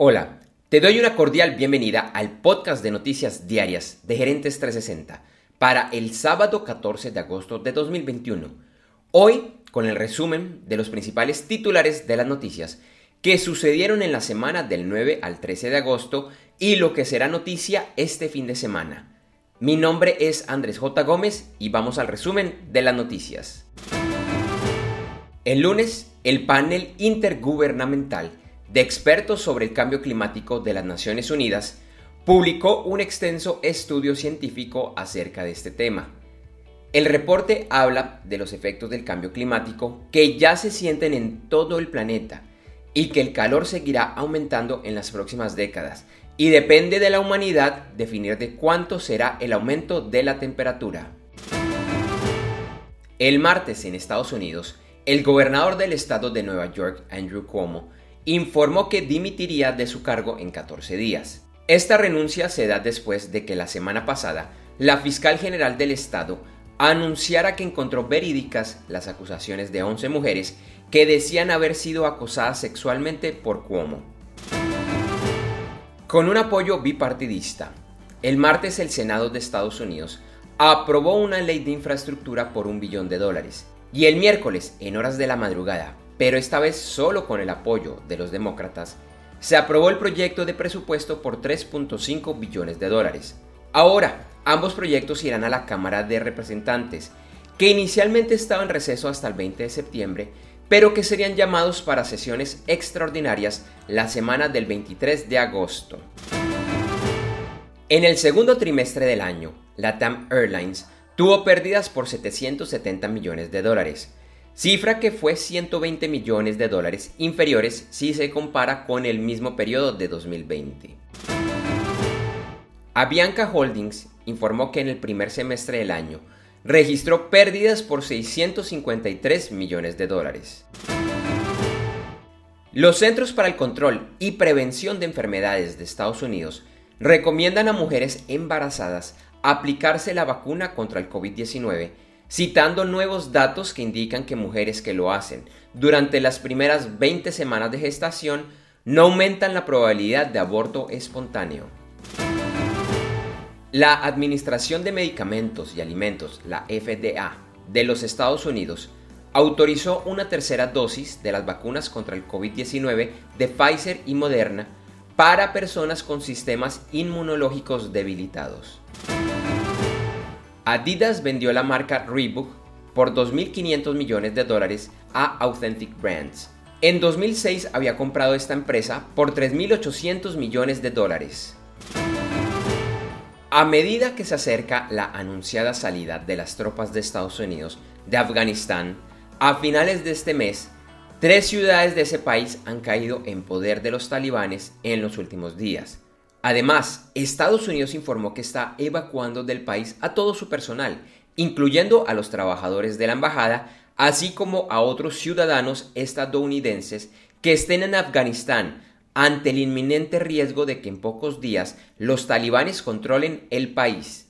Hola, te doy una cordial bienvenida al podcast de noticias diarias de Gerentes 360 para el sábado 14 de agosto de 2021. Hoy con el resumen de los principales titulares de las noticias que sucedieron en la semana del 9 al 13 de agosto y lo que será noticia este fin de semana. Mi nombre es Andrés J. Gómez y vamos al resumen de las noticias. El lunes, el panel intergubernamental de expertos sobre el cambio climático de las Naciones Unidas publicó un extenso estudio científico acerca de este tema. El reporte habla de los efectos del cambio climático que ya se sienten en todo el planeta y que el calor seguirá aumentando en las próximas décadas y depende de la humanidad definir de cuánto será el aumento de la temperatura. El martes en Estados Unidos, el gobernador del estado de Nueva York, Andrew Cuomo, informó que dimitiría de su cargo en 14 días. Esta renuncia se da después de que la semana pasada la fiscal general del estado anunciara que encontró verídicas las acusaciones de 11 mujeres que decían haber sido acosadas sexualmente por Cuomo. Con un apoyo bipartidista, el martes el Senado de Estados Unidos aprobó una ley de infraestructura por un billón de dólares y el miércoles, en horas de la madrugada, pero esta vez solo con el apoyo de los demócratas, se aprobó el proyecto de presupuesto por 3.5 billones de dólares. Ahora, ambos proyectos irán a la Cámara de Representantes, que inicialmente estaba en receso hasta el 20 de septiembre, pero que serían llamados para sesiones extraordinarias la semana del 23 de agosto. En el segundo trimestre del año, la TAM Airlines tuvo pérdidas por 770 millones de dólares, cifra que fue 120 millones de dólares inferiores si se compara con el mismo periodo de 2020. Avianca Holdings informó que en el primer semestre del año registró pérdidas por 653 millones de dólares. Los Centros para el Control y Prevención de Enfermedades de Estados Unidos recomiendan a mujeres embarazadas aplicarse la vacuna contra el COVID-19 citando nuevos datos que indican que mujeres que lo hacen durante las primeras 20 semanas de gestación no aumentan la probabilidad de aborto espontáneo. La Administración de Medicamentos y Alimentos, la FDA, de los Estados Unidos, autorizó una tercera dosis de las vacunas contra el COVID-19 de Pfizer y Moderna para personas con sistemas inmunológicos debilitados. Adidas vendió la marca Reebok por 2.500 millones de dólares a Authentic Brands. En 2006 había comprado esta empresa por 3.800 millones de dólares. A medida que se acerca la anunciada salida de las tropas de Estados Unidos de Afganistán, a finales de este mes, tres ciudades de ese país han caído en poder de los talibanes en los últimos días. Además, Estados Unidos informó que está evacuando del país a todo su personal, incluyendo a los trabajadores de la embajada, así como a otros ciudadanos estadounidenses que estén en Afganistán ante el inminente riesgo de que en pocos días los talibanes controlen el país.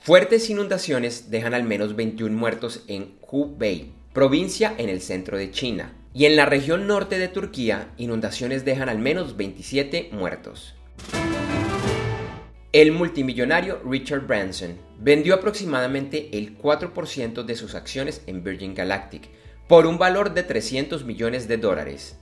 Fuertes inundaciones dejan al menos 21 muertos en Hubei, provincia en el centro de China. Y en la región norte de Turquía, inundaciones dejan al menos 27 muertos. El multimillonario Richard Branson vendió aproximadamente el 4% de sus acciones en Virgin Galactic por un valor de 300 millones de dólares.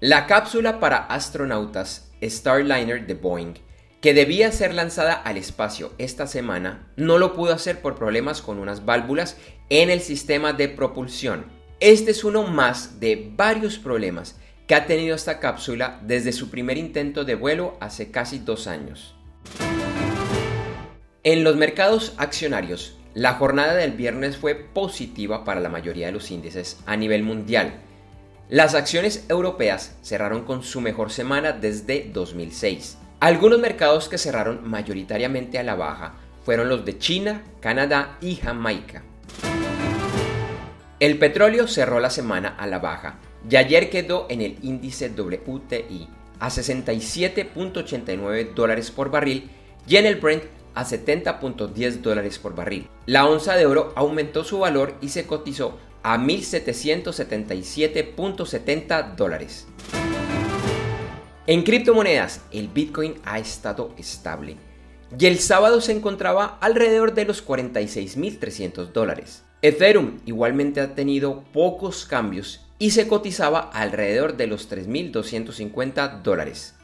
La cápsula para astronautas Starliner de Boeing, que debía ser lanzada al espacio esta semana, no lo pudo hacer por problemas con unas válvulas en el sistema de propulsión este es uno más de varios problemas que ha tenido esta cápsula desde su primer intento de vuelo hace casi dos años. En los mercados accionarios, la jornada del viernes fue positiva para la mayoría de los índices a nivel mundial. Las acciones europeas cerraron con su mejor semana desde 2006. Algunos mercados que cerraron mayoritariamente a la baja fueron los de China, Canadá y Jamaica. El petróleo cerró la semana a la baja y ayer quedó en el índice WTI a 67.89 dólares por barril y en el Brent a 70.10 dólares por barril. La onza de oro aumentó su valor y se cotizó a 1.777.70 dólares. En criptomonedas, el Bitcoin ha estado estable y el sábado se encontraba alrededor de los 46.300 dólares. Ethereum igualmente ha tenido pocos cambios y se cotizaba alrededor de los 3.250 dólares.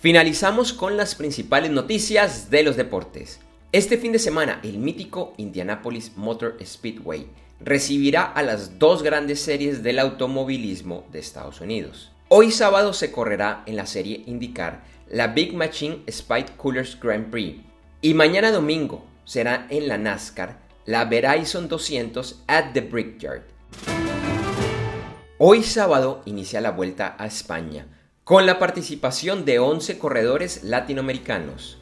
Finalizamos con las principales noticias de los deportes. Este fin de semana, el mítico Indianapolis Motor Speedway recibirá a las dos grandes series del automovilismo de Estados Unidos. Hoy sábado se correrá en la serie IndyCar la Big Machine Spike Coolers Grand Prix y mañana domingo será en la NASCAR la Verizon 200 at the Brickyard. Hoy sábado inicia la vuelta a España con la participación de 11 corredores latinoamericanos.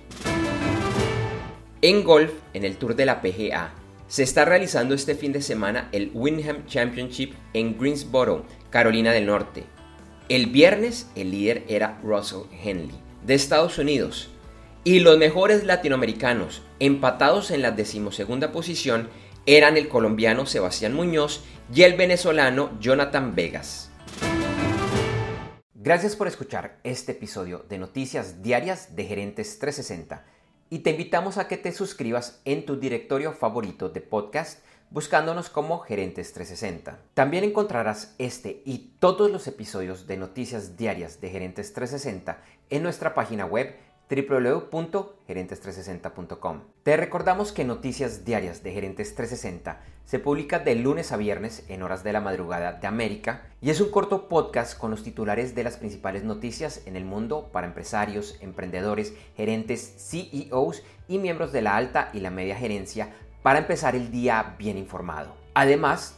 En golf, en el Tour de la PGA, se está realizando este fin de semana el Windham Championship en Greensboro, Carolina del Norte. El viernes el líder era Russell Henley, de Estados Unidos, y los mejores latinoamericanos, empatados en la decimosegunda posición, eran el colombiano Sebastián Muñoz y el venezolano Jonathan Vegas. Gracias por escuchar este episodio de Noticias Diarias de Gerentes 360 y te invitamos a que te suscribas en tu directorio favorito de podcast buscándonos como Gerentes 360. También encontrarás este y todos los episodios de Noticias Diarias de Gerentes 360 en nuestra página web www.gerentes360.com. Te recordamos que Noticias Diarias de Gerentes 360 se publica de lunes a viernes en horas de la madrugada de América y es un corto podcast con los titulares de las principales noticias en el mundo para empresarios, emprendedores, gerentes, CEOs y miembros de la alta y la media gerencia para empezar el día bien informado. Además,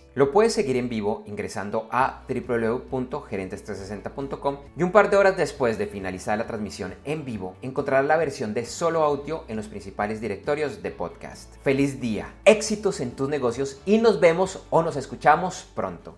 Lo puedes seguir en vivo ingresando a www.gerentes360.com y un par de horas después de finalizar la transmisión en vivo encontrarás la versión de solo audio en los principales directorios de podcast. Feliz día, éxitos en tus negocios y nos vemos o nos escuchamos pronto.